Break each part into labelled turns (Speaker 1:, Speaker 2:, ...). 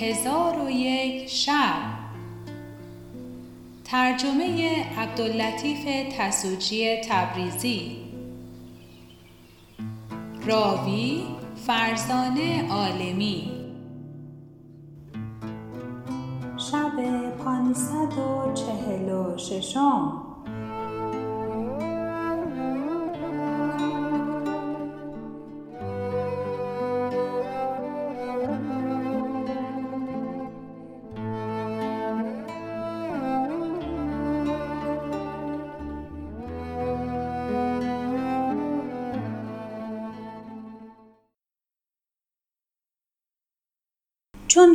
Speaker 1: هزار و یک شب. ترجمه عبداللطیف تسوجی تبریزی. راوی فرزانه عالمی.
Speaker 2: شب پانصد و چهل و ششم.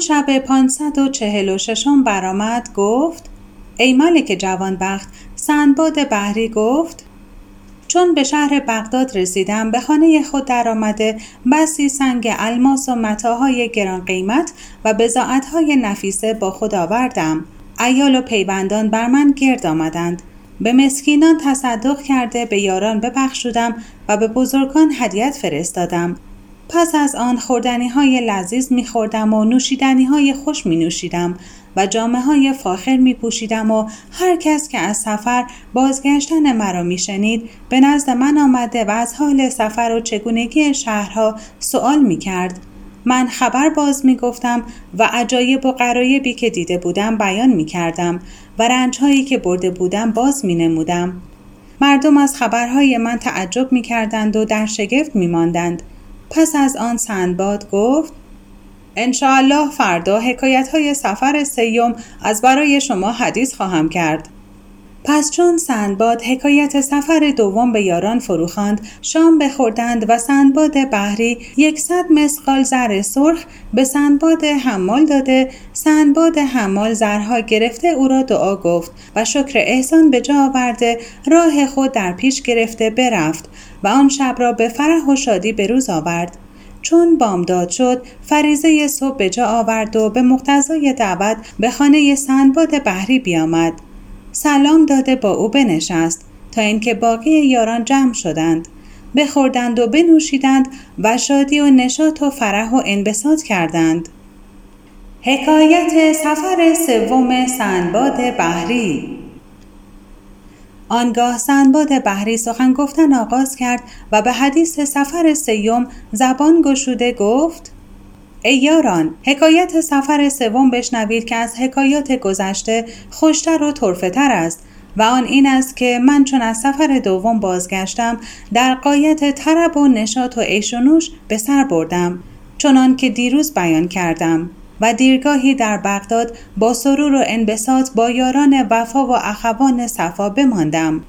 Speaker 2: شب پانصد و چهل و ششم برآمد گفت ای ملک جوانبخت سندباد بحری گفت چون به شهر بغداد رسیدم به خانه خود درآمده بسی سنگ الماس و متاهای گران قیمت و بزاعتهای نفیسه با خود آوردم. ایال و پیوندان بر من گرد آمدند. به مسکینان تصدق کرده به یاران ببخشودم و به بزرگان هدیت فرستادم. پس از آن خوردنی های لذیذ می خوردم و نوشیدنی های خوش می نوشیدم و جامعه های فاخر می پوشیدم و هر کس که از سفر بازگشتن مرا می شنید به نزد من آمده و از حال سفر و چگونگی شهرها سوال می کرد. من خبر باز می گفتم و عجایب و قرایبی که دیده بودم بیان می کردم و رنجهایی که برده بودم باز می نمودم. مردم از خبرهای من تعجب می کردند و در شگفت می ماندند. پس از آن سندباد گفت انشاءالله فردا حکایت های سفر سیوم از برای شما حدیث خواهم کرد. پس چون سندباد حکایت سفر دوم به یاران فروخواند شام بخوردند و سندباد بحری یکصد مسقال زر سرخ به سندباد حمال داده سندباد حمال زرها گرفته او را دعا گفت و شکر احسان به جا آورده راه خود در پیش گرفته برفت و آن شب را به فرح و شادی به روز آورد. چون بامداد شد فریزه صبح به جا آورد و به مقتضای دعوت به خانه سندباد بحری بیامد. سلام داده با او بنشست تا اینکه باقی یاران جمع شدند. بخوردند و بنوشیدند و شادی و نشاط و فرح و انبساط کردند. حکایت سفر سوم سندباد بحری. آنگاه سندباد بحری سخن گفتن آغاز کرد و به حدیث سفر سیوم زبان گشوده گفت ای یاران حکایت سفر سوم بشنوید که از حکایات گذشته خوشتر و تر است و آن این است که من چون از سفر دوم بازگشتم در قایت طرب و نشاط و عیش و نوش به سر بردم چنان که دیروز بیان کردم و دیرگاهی در بغداد با سرور و انبساط با یاران وفا و اخوان صفا بماندم.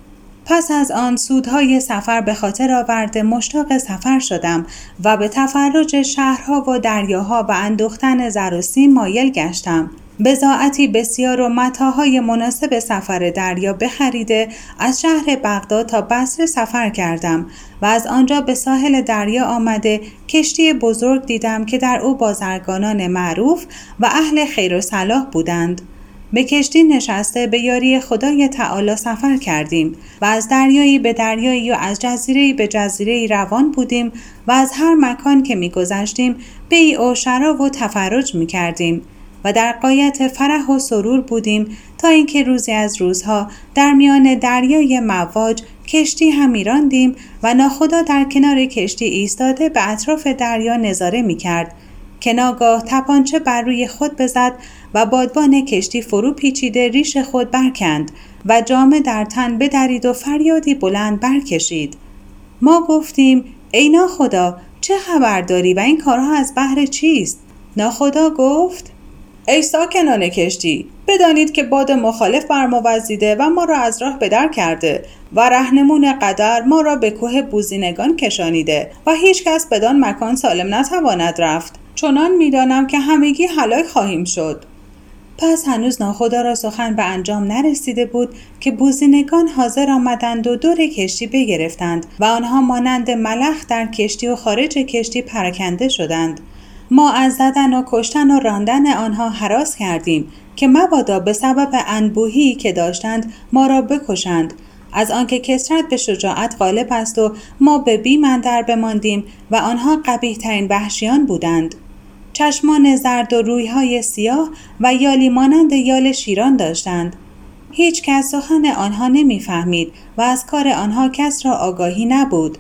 Speaker 2: پس از آن سودهای سفر به خاطر آورده مشتاق سفر شدم و به تفرج شهرها و دریاها و اندوختن زر و سیم مایل گشتم. بزاعتی بسیار و متاهای مناسب سفر دریا بخریده از شهر بغداد تا بصره سفر کردم و از آنجا به ساحل دریا آمده کشتی بزرگ دیدم که در او بازرگانان معروف و اهل خیر و صلاح بودند. به کشتی نشسته به یاری خدای تعالی سفر کردیم و از دریایی به دریایی و از جزیره به جزیره روان بودیم و از هر مکان که میگذشتیم بیع و شراب و تفرج می کردیم و در قایت فرح و سرور بودیم تا اینکه روزی از روزها در میان دریای مواج کشتی هم میراندیم و ناخدا در کنار کشتی ایستاده به اطراف دریا نظاره می کرد که ناگاه تپانچه بر روی خود بزد و بادبان کشتی فرو پیچیده ریش خود برکند و جامه در تن بدرید و فریادی بلند برکشید. ما گفتیم ای ناخدا چه خبر داری و این کارها از بحر چیست؟ ناخدا گفت ای ساکنان کشتی بدانید که باد مخالف بر ما وزیده و ما را از راه بدر کرده و رهنمون قدر ما را به کوه بوزینگان کشانیده و هیچ کس بدان مکان سالم نتواند رفت. چنان می‌دانم که همگی هلاک خواهیم شد. پس هنوز ناخدا را سخن به انجام نرسیده بود که بوزینگان حاضر آمدند و دور کشتی بگرفتند و آنها مانند ملخ در کشتی و خارج کشتی پراکنده شدند. ما از زدن و کشتن و راندن آنها حراس کردیم که مبادا به سبب انبوهی که داشتند ما را بکشند. از آنکه کسرت به شجاعت غالب است و ما به بیم اندر بماندیم و آنها قبیه ترین وحشیان بودند. چشمان زرد و رویهای سیاه و یالی مانند یال شیران داشتند. هیچ کس سخن آنها نمی‌فهمید و از کار آنها کس را آگاهی نبود.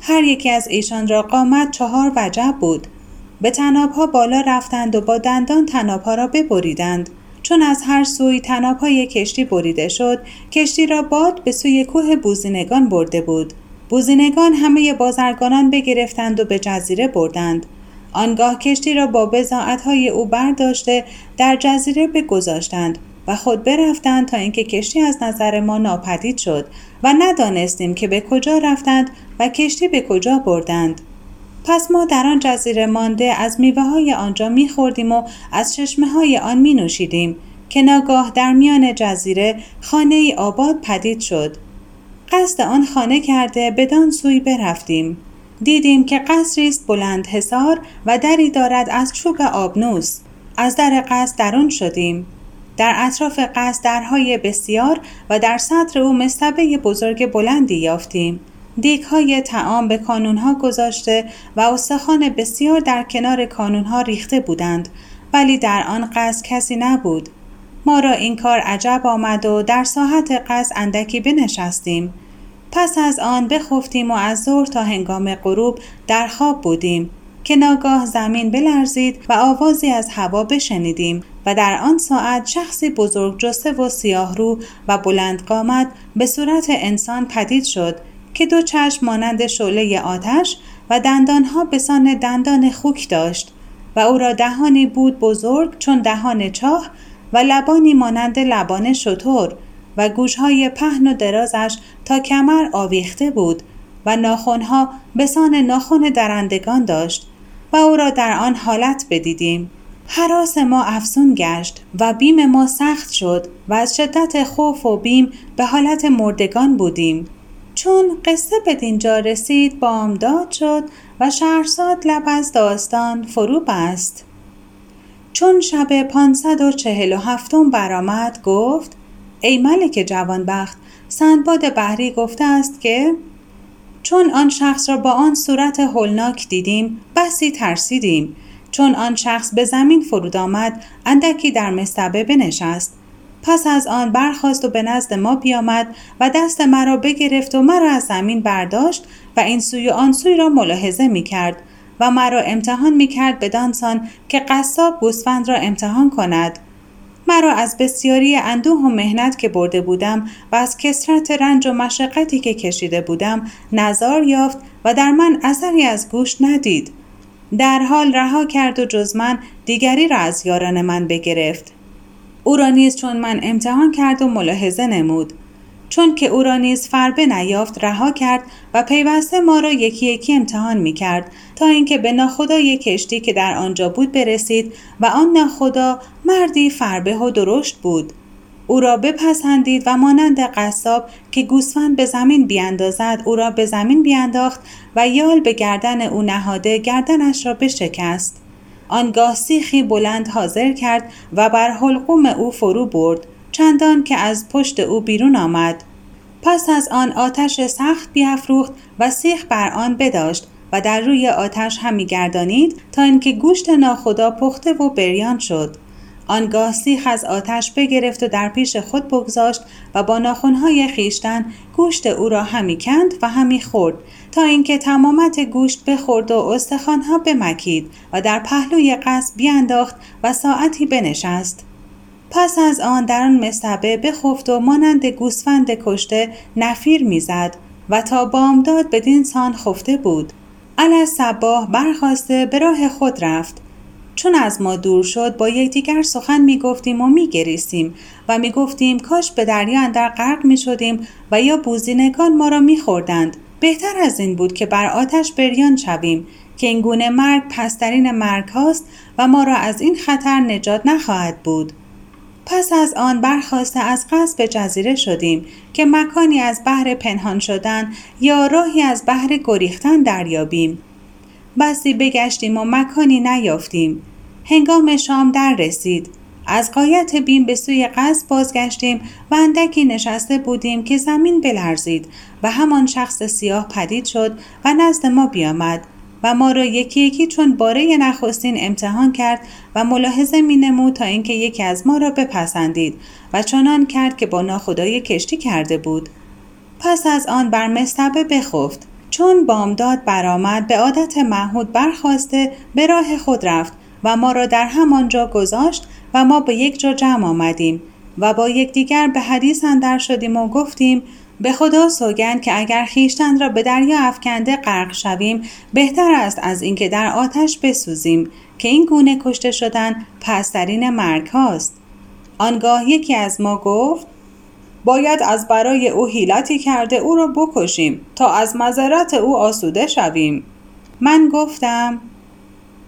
Speaker 2: هر یکی از ایشان را قامت چهار وجب بود. به تنابها بالا رفتند و با دندان تنابها را ببریدند. چون از هر سوی تنابهای کشتی بریده شد کشتی را باد به سوی کوه بوزینگان برده بود. بوزینگان همه بازرگانان بگرفتند و به جزیره بردند. آنگاه کشتی را با بزاعتهای او برداشته در جزیره بگذاشتند و خود برفتند تا اینکه کشتی از نظر ما ناپدید شد و ندانستیم که به کجا رفتند و کشتی به کجا بردند. پس ما در آن جزیره مانده از میوه های آنجا میخوردیم و از چشمه های آن می نوشیدیم که ناگاه در میان جزیره خانه ای آباد پدید شد. قصد آن خانه کرده بدان سوی برفتیم. دیدیم که قصری است بلند حصار و دری دارد از چوب آبنوس. از در قصد درون شدیم. در اطراف قصد درهای بسیار و در سطر او مستبه بزرگ بلندی یافتیم. دیک های تعام به کانونها گذاشته و استخوان بسیار در کنار کانونها ریخته بودند ولی در آن قصد کسی نبود. ما را این کار عجب آمد و در ساحت قصد اندکی بنشستیم. پس از آن بخفتیم و از ظهر تا هنگام غروب در خواب بودیم که ناگاه زمین بلرزید و آوازی از هوا بشنیدیم و در آن ساعت شخصی بزرگ جسته و سیاه رو و بلند قامت به صورت انسان پدید شد که دو چشم مانند شعله آتش و دندانها به سان دندان خوک داشت و او را دهانی بود بزرگ چون دهان چاه و لبانی مانند لبان شطور و گوشهای پهن و درازش تا کمر آویخته بود و ناخونها به سان ناخون درندگان داشت و او را در آن حالت بدیدیم. حراس ما افزون گشت و بیم ما سخت شد و از شدت خوف و بیم به حالت مردگان بودیم. چون قصه به دینجا رسید بامداد شد و شهرزاد لب از داستان فرو بست چون شب پانصد و چهل و هفتم برآمد گفت ای ملک جوانبخت سندباد بحری گفته است که چون آن شخص را با آن صورت هولناک دیدیم بسی ترسیدیم. چون آن شخص به زمین فرود آمد اندکی در مستبه بنشست. پس از آن برخاست و به نزد ما بیامد و دست مرا بگرفت و مرا از زمین برداشت و این سوی آن سوی را ملاحظه می کرد و مرا امتحان می کرد بدانسان که قصاب گوسفند را امتحان کند. مرا از بسیاری اندوه و مهنت که برده بودم و از کسرت رنج و مشقتی که کشیده بودم نظار یافت و در من اثری از گوش ندید. در حال رها کرد و جز من دیگری را از یاران من بگرفت. او را نیز چون من امتحان کرد و ملاحظه نمود. چون که او را نیز فربه نیافت رها کرد و پیوسته ما را یکی یکی امتحان می کرد تا اینکه به ناخدای کشتی که در آنجا بود برسید و آن ناخدا مردی فربه و درشت بود. او را بپسندید و مانند قصاب که گوسفند به زمین بیاندازد او را به زمین بیانداخت و یال به گردن او نهاده گردنش را بشکست. آنگاه سیخی بلند حاضر کرد و بر حلقوم او فرو برد چندان که از پشت او بیرون آمد. پس از آن آتش سخت بیافروخت و سیخ بر آن بداشت و در روی آتش همی گردانید تا اینکه گوشت ناخدا پخته و بریان شد. آنگاه سیخ از آتش بگرفت و در پیش خود بگذاشت و با ناخونهای خیشتن گوشت او را همی کند و همی خورد. تا اینکه تمامت گوشت بخورد و استخوانها بمکید و در پهلوی قصد بیانداخت و ساعتی بنشست. پس از آن در آن مصبه بخفت و مانند گوسفند کشته نفیر می‌زد و تا بامداد بدین سان خفته بود. علی صباه برخواسته به راه خود رفت. چون از ما دور شد با یکدیگر سخن می گفتیم و می گریستیم و می گفتیم کاش به دریا اندر غرق می شدیم و یا بوزینگان ما را می خوردند. بهتر از این بود که بر آتش بریان شویم که این گونه مرگ پسترین مرگ هاست و ما را از این خطر نجات نخواهد بود. پس از آن برخواسته از قصد جزیره شدیم که مکانی از بحر پنهان شدن یا راهی از بحر گریختن دریابیم. بسی بگشتیم و مکانی نیافتیم. هنگام شام در رسید. از قایت بیم به سوی قصد بازگشتیم و اندکی نشسته بودیم که زمین بلرزید و همان شخص سیاه پدید شد و نزد ما بیامد و ما را یکی یکی چون باره نخستین امتحان کرد و ملاحظه می نمود تا اینکه یکی از ما را بپسندید و چنان کرد که با ناخدای کشتی کرده بود. پس از آن بر مستبه بخفت. چون بامداد برآمد به عادت معهود برخواسته به راه خود رفت و ما را در همانجا گذاشت و ما به یک جا جمع آمدیم و با یکدیگر به حدیث اندر شدیم و گفتیم به خدا سوگند که اگر خیشتن را به دریا افکنده غرق شویم بهتر است از اینکه در آتش بسوزیم که این گونه کشته شدن پسترین مرگ هاست. آنگاه یکی از ما گفت باید از برای او حیلتی کرده او را بکشیم تا از مذرت او آسوده شویم من گفتم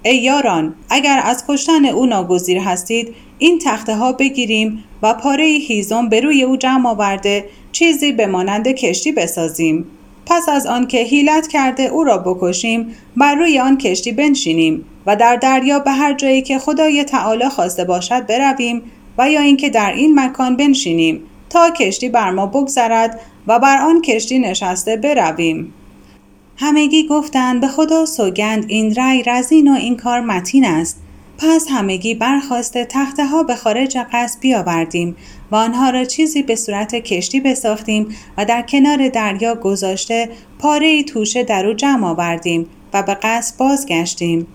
Speaker 2: ای یاران اگر از کشتن او ناگزیر هستید این تخته ها بگیریم و پاره هیزم به روی او جمع آورده چیزی به مانند کشتی بسازیم. پس از آن که هیلت کرده او را بکشیم بر روی آن کشتی بنشینیم و در دریا به هر جایی که خدای تعالی خواسته باشد برویم و یا اینکه در این مکان بنشینیم تا کشتی بر ما بگذرد و بر آن کشتی نشسته برویم. همگی گفتند به خدا سوگند این رأی رزین و این کار متین است. پس همگی برخواسته تخته ها به خارج قصد بیاوردیم و آنها را چیزی به صورت کشتی بساختیم و در کنار دریا گذاشته پاره توشه در او جمع آوردیم و به قصد بازگشتیم.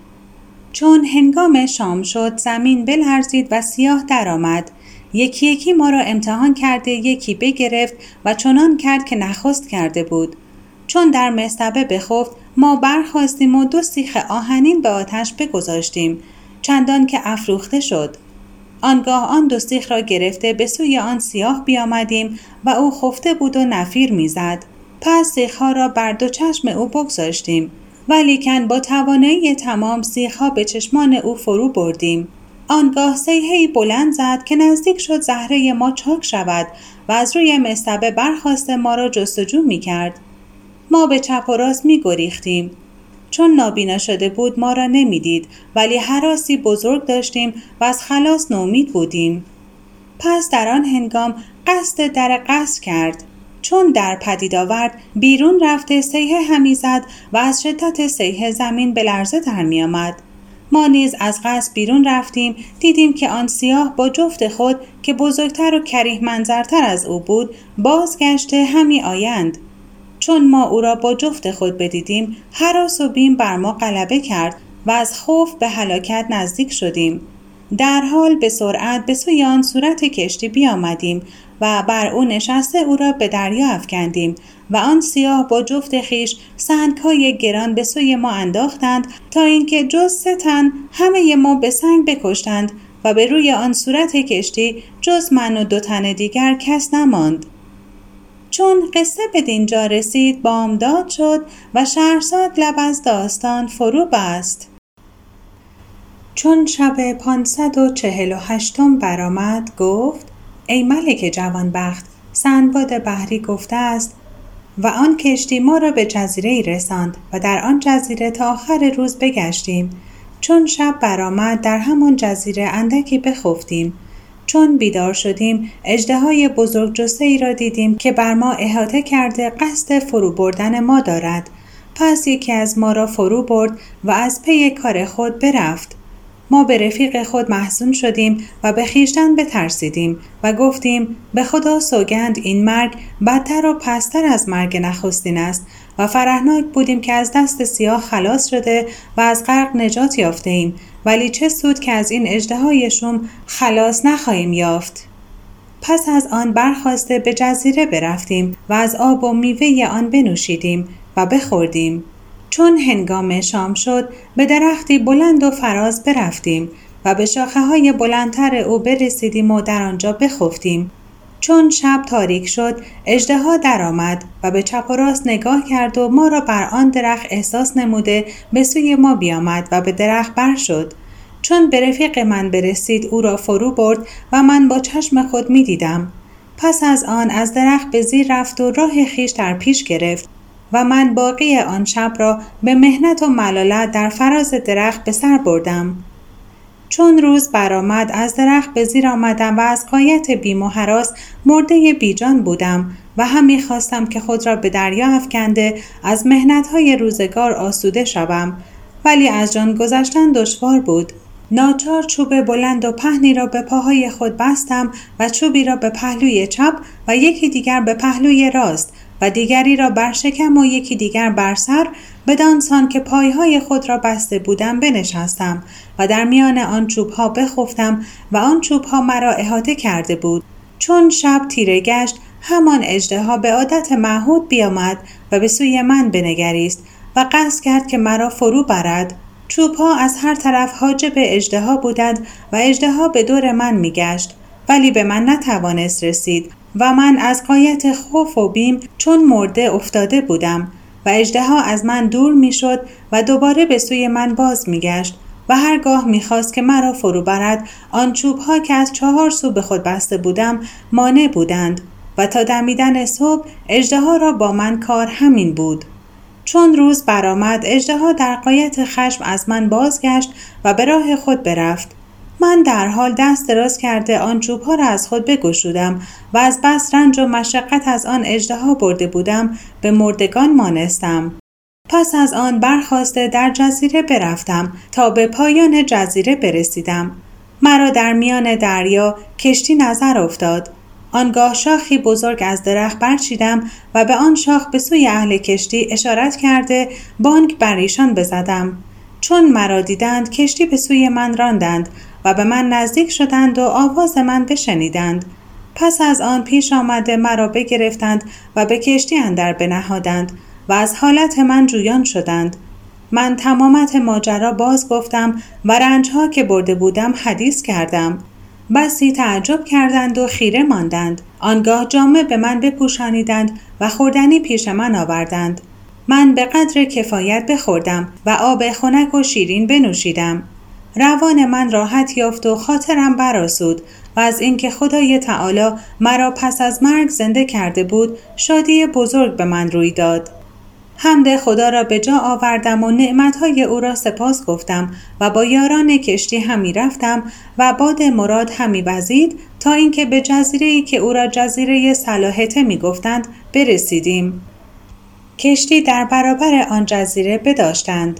Speaker 2: چون هنگام شام شد زمین بلرزید و سیاه درآمد یکی یکی ما را امتحان کرده یکی بگرفت و چنان کرد که نخست کرده بود. چون در مستبه بخفت ما برخواستیم و دو سیخ آهنین به آتش بگذاشتیم. چندان که افروخته شد. آنگاه آن دو سیخ را گرفته به سوی آن سیاه بیامدیم و او خفته بود و نفیر می‌زد. پس سیخها را بر دو چشم او بگذاشتیم. ولیکن با توانایی تمام سیخها به چشمان او فرو بردیم. آنگاه سیهی بلند زد که نزدیک شد زهره ما چاک شود و از روی مستبه برخواست ما را جستجو می کرد. ما به چپ و راست می گریختیم. چون نابینا شده بود ما را نمی‌دید ولی حراسی بزرگ داشتیم و از خلاص نومید بودیم. پس در آن هنگام قصد در قصر کرد. چون در پدید آورد بیرون رفته سیه همی زد و از شدت سیه زمین به لرزه در می آمد. ما نیز از قصد بیرون رفتیم دیدیم که آن سیاه با جفت خود که بزرگتر و کریه منظرتر از او بود بازگشته همی آیند چون ما او را با جفت خود بدیدیم حراس و بیم بر ما غلبه کرد و از خوف به هلاکت نزدیک شدیم. در حال به سرعت به سوی آن صورت کشتی بیامدیم و بر او نشسته او را به دریا افکندیم و آن سیاه با جفت خیش های گران به سوی ما انداختند تا اینکه جز سه تن همه ما به سنگ بکشتند و به روی آن صورت کشتی جز من و دو تن دیگر کس نماند. چون قصه به دینجا رسید بامداد شد و شهرزاد لب از داستان فرو بست. چون شب پانصد و چهل و هشتم برآمد گفت ای ملک جوانبخت سندباد بحری گفته است و آن کشتی ما را به جزیره رساند و در آن جزیره تا آخر روز بگشتیم. چون شب برآمد در همان جزیره اندکی بخفتیم. چون بیدار شدیم اجده های بزرگ جسه ای را دیدیم که بر ما احاطه کرده قصد فرو بردن ما دارد. پس یکی از ما را فرو برد و از پی کار خود برفت. ما به رفیق خود محزون شدیم و به خیشتن بترسیدیم و گفتیم به خدا سوگند این مرگ بدتر و پستر از مرگ نخستین است. و فرهناک بودیم که از دست سیاه خلاص شده و از غرق نجات یافته ایم ولی چه سود که از این اجده شوم خلاص نخواهیم یافت. پس از آن برخواسته به جزیره برفتیم و از آب و میوه آن بنوشیدیم و بخوردیم. چون هنگام شام شد به درختی بلند و فراز برفتیم و به شاخه های بلندتر او برسیدیم و در آنجا بخفتیم. چون شب تاریک شد اجدها درآمد و به چپ و راست نگاه کرد و ما را بر آن درخت احساس نموده به سوی ما بیامد و به درخت بر شد چون به رفیق من برسید او را فرو برد و من با چشم خود می دیدم. پس از آن از درخت به زیر رفت و راه خیش در پیش گرفت و من باقی آن شب را به مهنت و ملالت در فراز درخت به سر بردم چون روز برآمد از درخت به زیر آمدم و از قایت بیم و حراس مرده بیجان بودم و هم خواستم که خود را به دریا افکنده از های روزگار آسوده شوم. ولی از جان گذشتن دشوار بود. ناچار چوب بلند و پهنی را به پاهای خود بستم و چوبی را به پهلوی چپ و یکی دیگر به پهلوی راست و دیگری را بر شکم و یکی دیگر بر سر بدانسان که پایهای خود را بسته بودم بنشستم و در میان آن چوبها بخفتم و آن چوبها مرا احاطه کرده بود. چون شب تیره گشت همان اجدها به عادت معهود بیامد و به سوی من بنگریست و قصد کرد که مرا فرو برد. چوبها از هر طرف حاجب اجدها بودند و اجدها به دور من میگشت ولی به من نتوانست رسید. و من از قایت خوف و بیم چون مرده افتاده بودم و اجدها از من دور می‌شد و دوباره به سوی من باز میگشت و هرگاه می‌خواست که مرا فرو برد آن چوبها که از چهار سو به خود بسته بودم مانع بودند و تا دمیدن صبح اجدها را با من کار همین بود. چون روز برآمد اجدها در قایت خشم از من بازگشت و به راه خود برفت. من در حال دست دراز کرده آن چوبها را از خود بگشودم و از بس رنج و مشقت از آن اجدها برده بودم به مردگان مانستم. پس از آن برخواسته در جزیره برفتم تا به پایان جزیره برسیدم. مرا در میان دریا کشتی نظر افتاد. آنگاه شاخی بزرگ از درخت برچیدم و به آن شاخ به سوی اهل کشتی اشارت کرده بانک بر ایشان بزدم. چون مرا دیدند کشتی به سوی من راندند و به من نزدیک شدند و آواز من بشنیدند. پس از آن پیش آمده مرا بگرفتند و به کشتی اندر بنهادند و از حالت من جویان شدند. من تمامت ماجرا باز گفتم و رنجها که برده بودم حدیث کردم. بسی تعجب کردند و خیره ماندند. آنگاه جامه به من بپوشانیدند و خوردنی پیش من آوردند. من به قدر کفایت بخوردم و آب خنک و شیرین بنوشیدم. روان من راحت یافت و خاطرم براسود و از اینکه خدای تعالی مرا پس از مرگ زنده کرده بود شادی بزرگ به من روی داد حمد خدا را به جا آوردم و نعمتهای او را سپاس گفتم و با یاران کشتی همی رفتم و باد مراد همی وزید تا اینکه به جزیره ای که او را جزیره صلاحته می گفتند برسیدیم. کشتی در برابر آن جزیره بداشتند.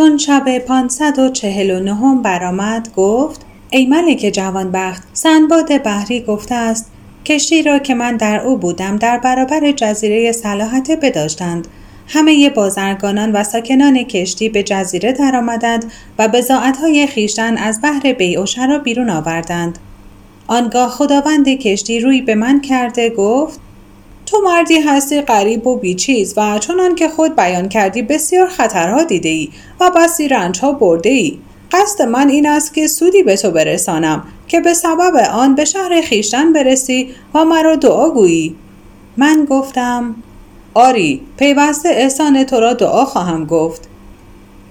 Speaker 2: چون شب پانصد و چهل و نهم برآمد گفت ای ملک جوانبخت سنباد بحری گفته است کشتی را که من در او بودم در برابر جزیره صلاحته بداشتند. همه بازرگانان و ساکنان کشتی به جزیره درآمدند و بزاعتهای خیشتن از بحر بیع و شرا بیرون آوردند. آنگاه خداوند کشتی روی به من کرده گفت تو مردی هستی غریب و بیچیز و چنان که خود بیان کردی بسیار خطرها دیده ای و بسی رنجها برده ای قصد من این است که سودی به تو برسانم که به سبب آن به شهر خیشتن برسی و مرا دعا گویی. من گفتم آری پیوسته احسان تو را دعا خواهم گفت.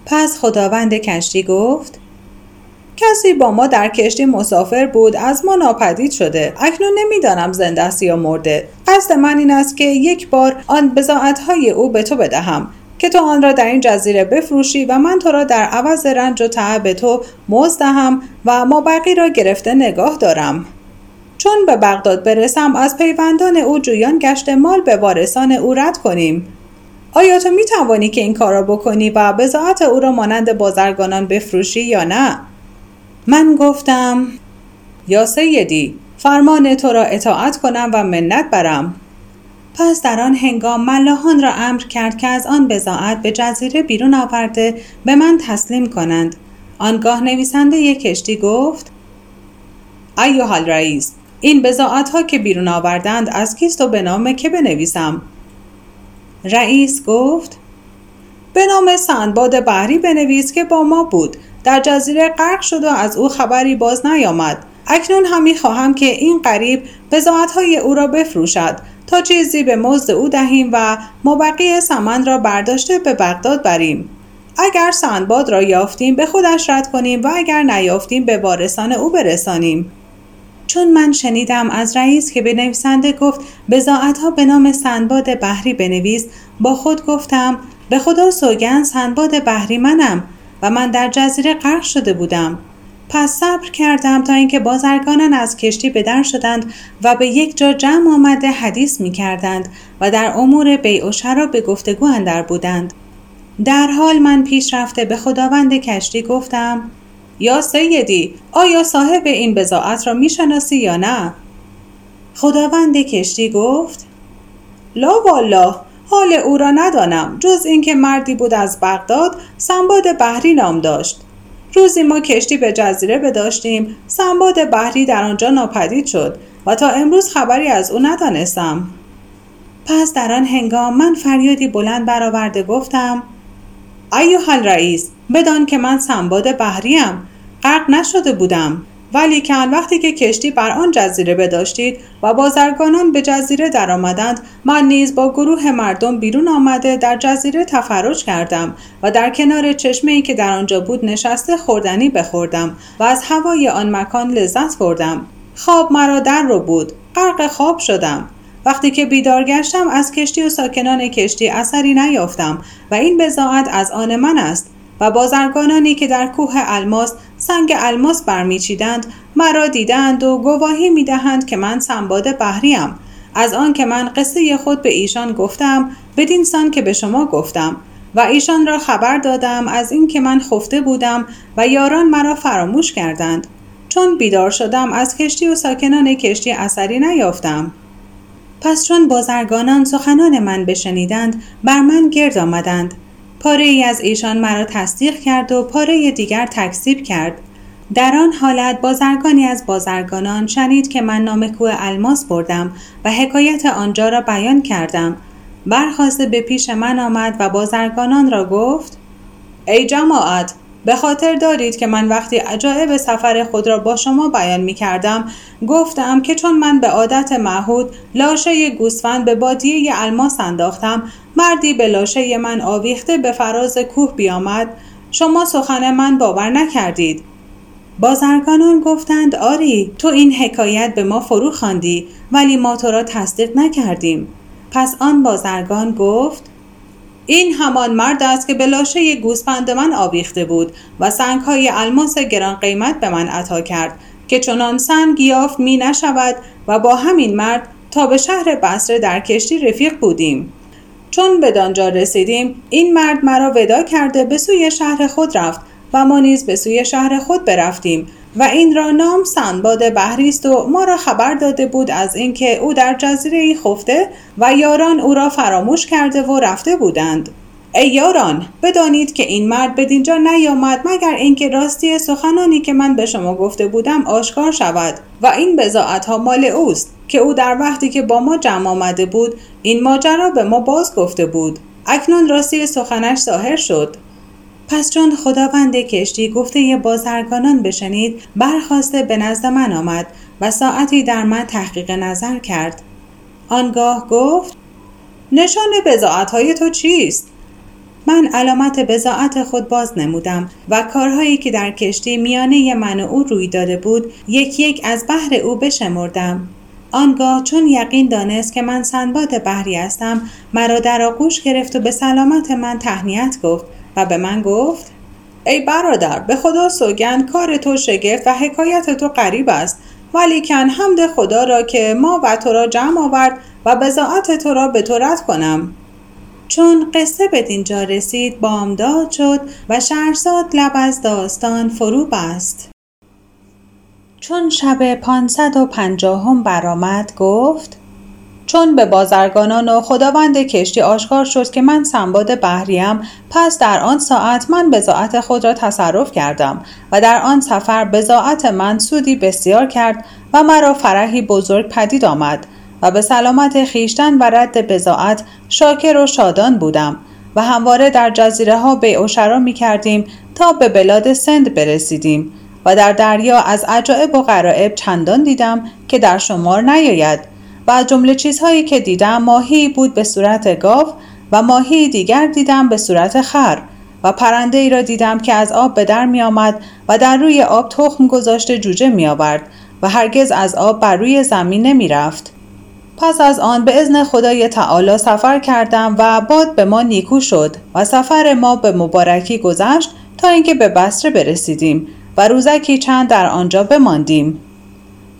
Speaker 2: پس خداوند کشتی گفت کسی با ما در کشتی مسافر بود از ما ناپدید شده. اکنون نمی‌دانم زنده است یا مرده. قصد من این است که یک بار آن های او به تو بدهم که تو آن را در این جزیره بفروشی و من تو را در عوض رنج و تعب تو مزدهم و ما بقی را گرفته نگاه دارم. چون به بغداد برسم از پیوندان او جویان گشت مال به وارثان او رد کنیم. آیا تو می توانی که این کار را بکنی و بزاعت او را مانند بازرگانان بفروشی یا نه؟ من گفتم یا سیدی فرمان تو را اطاعت کنم و منت برم. پس در آن هنگام ملاحان را امر کرد که از آن بزاعت به جزیره بیرون آورده به من تسلیم کنند. آنگاه نویسنده یک کشتی گفت ایوها رئیس این بزاعت ها که بیرون آوردند از کیست و به نام که بنویسم؟ رئیس گفت به نام سندباد بحری بنویس که با ما بود. در جزیره غرق شد و از او خبری باز نیامد. اکنون هم خواهم که این قریب های او را بفروشد تا چیزی به مزد او دهیم و مبقی سمن را برداشته به بغداد بریم. اگر سندباد را یافتیم به خودش رد کنیم و اگر نیافتیم به وارثان او برسانیم. چون من شنیدم از رئیس که به نویسنده گفت ها به نام سندباد بحری بنویس با خود گفتم به خدا سوگن سندباد بحری منم. و من در جزیره غرق شده بودم. پس صبر کردم تا اینکه بازرگانان از کشتی به در شدند و به یک جا جمع آمده حدیث می کردند و در امور بیع و شرا به گفتگو اندر بودند. در حال من پیش رفته به خداوند کشتی گفتم یا سیدی آیا صاحب این بزاعت را می‌شناسی یا نه؟ خداوند کشتی گفت لا والله حال او را ندانم جز اینکه مردی بود از بغداد سنباد بحری نام داشت. روزی ما کشتی به جزیره بداشتیم سنباد بحری در آنجا ناپدید شد و تا امروز خبری از او ندانستم. پس در آن هنگام من فریادی بلند برآورده گفتم ایوه رئیس بدان که من سنباد بحریم غرق نشده بودم. ولی که وقتی که کشتی بر آن جزیره بداشتید و بازرگانان به جزیره درآمدند من نیز با گروه مردم بیرون آمده در جزیره تفرج کردم و در کنار چشمه که در آنجا بود نشسته خوردنی بخوردم و از هوای آن مکان لذت بردم. خواب مرا در رو بود غرق خواب شدم. وقتی که بیدار گشتم از کشتی و ساکنان کشتی اثری نیافتم و این بزاعت از آن من است و بازرگانانی که در کوه الماس سنگ الماس برمیچیدند مرا دیدند و گواهی می‌دهند که من سنباد بحریم. از آن که من قصه خود به ایشان گفتم بدین سان که به شما گفتم. و ایشان را خبر دادم از اینکه من خفته بودم و یاران مرا فراموش کردند. چون بیدار شدم از کشتی و ساکنان کشتی اثری نیافتم. پس چون بازرگانان سخنان من بشنیدند بر من گرد آمدند. پاره ای از ایشان مرا تصدیق کرد و پاره دیگر تکذیب کرد. در آن حالت بازرگانی از بازرگانان شنید که من نام کوه الماس بردم و حکایت آنجا را بیان کردم. برخواسته به پیش من آمد و بازرگانان را گفت ای جماعت به خاطر دارید که من وقتی عجایب سفر خود را با شما بیان می کردم گفتم که چون من به عادت معهود لاشه گوسفند به بادیه الماس انداختم مردی به لاشه من آویخته به فراز کوه بیامد. شما سخن من باور نکردید. بازرگانان گفتند آری تو این حکایت به ما فرو خواندی ولی ما تو را تصدیق نکردیم. پس آن بازرگان گفت این همان مرد است که به لاشه گوسفند من آویخته بود و سنگهای الماس گران قیمت به من عطا کرد که چنان سنگ یافت می نشود و با همین مرد تا به شهر بصره در کشتی رفیق بودیم. چون به دانجا رسیدیم این مرد مرا ودا کرده به سوی شهر خود رفت و ما نیز به سوی شهر خود برفتیم و این را نام سنباد بحری است و ما را خبر داده بود از اینکه او در جزیره خفته و یاران او را فراموش کرده و رفته بودند. ای یاران بدانید که این مرد به دینجا نیامد مگر اینکه راستی سخنانی که من به شما گفته بودم آشکار شود و این بزاعت ها مال اوست که او در وقتی که با ما جمع آمده بود این ماجرا به ما باز گفته بود. اکنون راستی سخنش ظاهر شد. پس چون خداوند کشتی گفته یه بازرگانان بشنید برخواسته به نزد من آمد و ساعتی در من تحقیق نظر کرد. آنگاه گفت نشان بزاعت های تو چیست؟ من علامت بزاعت خود باز نمودم و کارهایی که در کشتی میانه من و او روی داده بود یک یک از بحر او بشمردم. آنگاه چون یقین دانست که من سنباد بحری هستم مرا در آغوش گرفت و به سلامت من تهنیت گفت و به من گفت ای برادر به خدا سوگند کار تو شگفت و حکایت تو قریب است ولیکن حمد خدا را که ما و تو را جمع آورد و بزاعت تو را به تو رد کنم. چون قصه به دینجا رسید بامداد شد و شهرزاد لب از داستان فرو بست چون شب پانصد و پنجاهم برآمد گفت چون به بازرگانان و خداوند کشتی آشکار شد که من سنباد بحریم پس در آن ساعت من بزاعت خود را تصرف کردم و در آن سفر بزاعت من سودی بسیار کرد و مرا فرحی بزرگ پدید آمد. و به سلامت خیشتن و رد بزاعت شاکر و شادان بودم و همواره در جزیره ها بیع و شرا می کردیم تا به بلاد سند برسیدیم و در دریا از عجائب و غرائب چندان دیدم که در شمار نیاید و از جمله چیزهایی که دیدم ماهی بود به صورت گاو و ماهی دیگر دیدم به صورت خر و پرنده ای را دیدم که از آب به در می آمد و در روی آب تخم گذاشته جوجه می آورد و هرگز از آب بر روی زمین نمی رفت. پس از آن به ازن خدای تعالی سفر کردم و باد به ما نیکو شد و سفر ما به مبارکی گذشت تا اینکه به بصره برسیدیم و روزکی چند در آنجا بماندیم.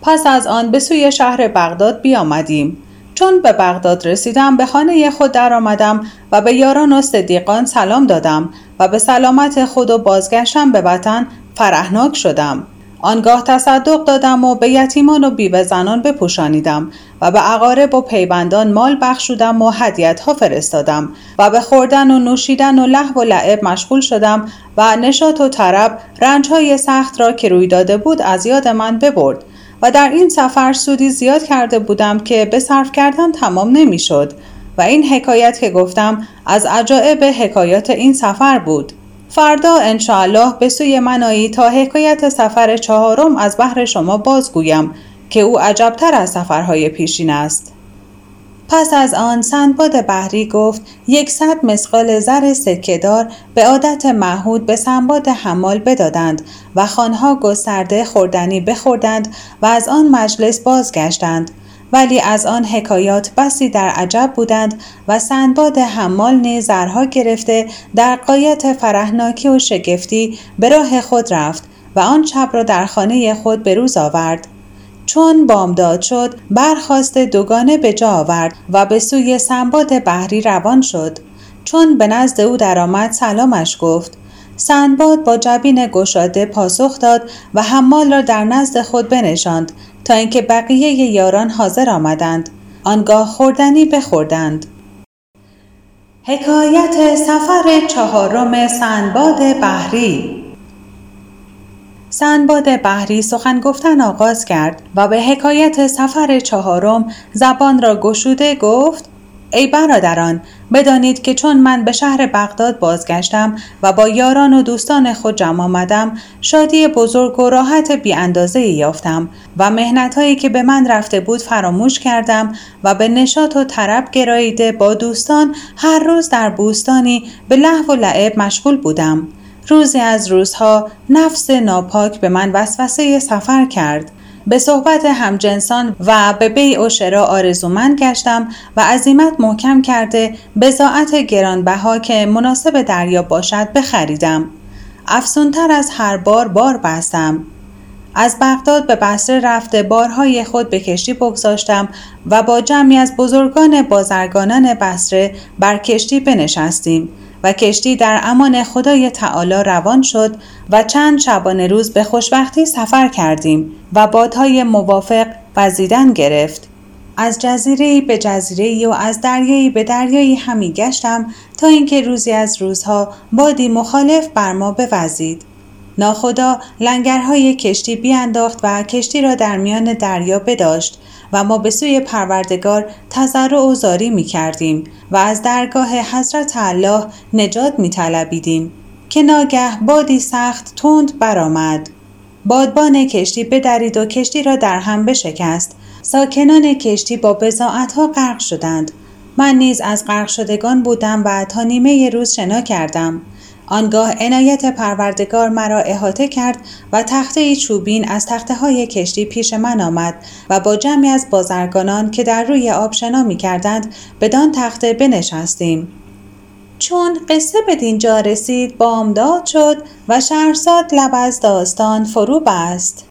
Speaker 2: پس از آن به سوی شهر بغداد بیامدیم. چون به بغداد رسیدم به خانه خود درآمدم و به یاران و صدیقان سلام دادم و به سلامت خود و بازگشتم به وطن فرحناک شدم. آنگاه تصدق دادم و به یتیمان و بیوه زنان بپوشانیدم و به اقارب و پیوندان مال بخشودم و هدیت ها فرستادم و به خوردن و نوشیدن و لحو و لعب مشغول شدم و نشاط و طرب رنج های سخت را که روی داده بود از یاد من ببرد و در این سفر سودی زیاد کرده بودم که به صرف کردن تمام نمی‌شد و این حکایت که گفتم از عجائب حکایات این سفر بود. فردا انشاءالله به سوی منایی تا حکایت سفر چهارم از بحر شما بازگویم که او عجبتر از سفرهای پیشین است. پس از آن سندباد بحری گفت یکصد مسقال زر سکهدار به عادت معهود به سنباد حمال بدادند و خانها گسترده خوردنی بخوردند و از آن مجلس بازگشتند. ولی از آن حکایات بسی در عجب بودند و سندباد حمال نیز زرها گرفته در قایت فرهناکی و شگفتی به راه خود رفت و آن شب را در خانه خود به روز آورد. چون بامداد شد برخواست دوگانه به جا آورد و به سوی سنباد بحری روان شد. چون به نزد او درآمد سلامش گفت. سندباد با جبین گشاده پاسخ داد و حمال را در نزد خود بنشاند تا اینکه بقیه یاران حاضر آمدند. آنگاه خوردنی بخوردند. حکایت سفر چهارم سندباد بحری. سندباد بحری سخن گفتن آغاز کرد و به حکایت سفر چهارم زبان را گشوده گفت ای برادران بدانید که چون من به شهر بغداد بازگشتم و با یاران و دوستان خود جمع آمدم شادی بزرگ و راحت بی اندازه یافتم و مهنت هایی که به من رفته بود فراموش کردم و به نشاط و طرب گراییده با دوستان هر روز در بوستانی به لحو و لعب مشغول بودم. روزی از روزها نفس ناپاک به من وسوسه سفر کرد. به صحبت همجنسان و به بیع و شرا آرزومند گشتم و عزیمت محکم کرده بزاعت گرانبها که مناسب دریا باشد بخریدم. افسونتر از هر بار بار بستم. از بغداد به بصره رفته بارهای خود به کشتی بگذاشتم و با جمعی از بزرگان بازرگانان بصره بر کشتی بنشستیم. و کشتی در امان خدای تعالی روان شد و چند شبانه روز به خوشبختی سفر کردیم و بادهای موافق وزیدن گرفت. از جزیره به جزیره و از دریایی به دریایی همی گشتم تا اینکه روزی از روزها بادی مخالف بر ما بوزید ناخدا لنگرهای کشتی بیانداخت و کشتی را در میان دریا بداشت و ما به سوی پروردگار تضرع و زاری می کردیم و از درگاه حضرت الله نجات می طلبیدیم که ناگه بادی سخت تند برآمد. بادبان کشتی بدرید و کشتی را در هم بشکست. ساکنان کشتی با ها غرق شدند. من نیز از غرق شدگان بودم و تا نیمه روز شنا کردم. آنگاه عنایت پروردگار مرا احاطه کرد و تخته چوبین از تخته های کشتی پیش من آمد و با جمعی از بازرگانان که در روی آب شنا می کردند بدان تخته بنشستیم. چون قصه به دینجا رسید بامداد شد و شهرزاد لب از داستان فرو بست.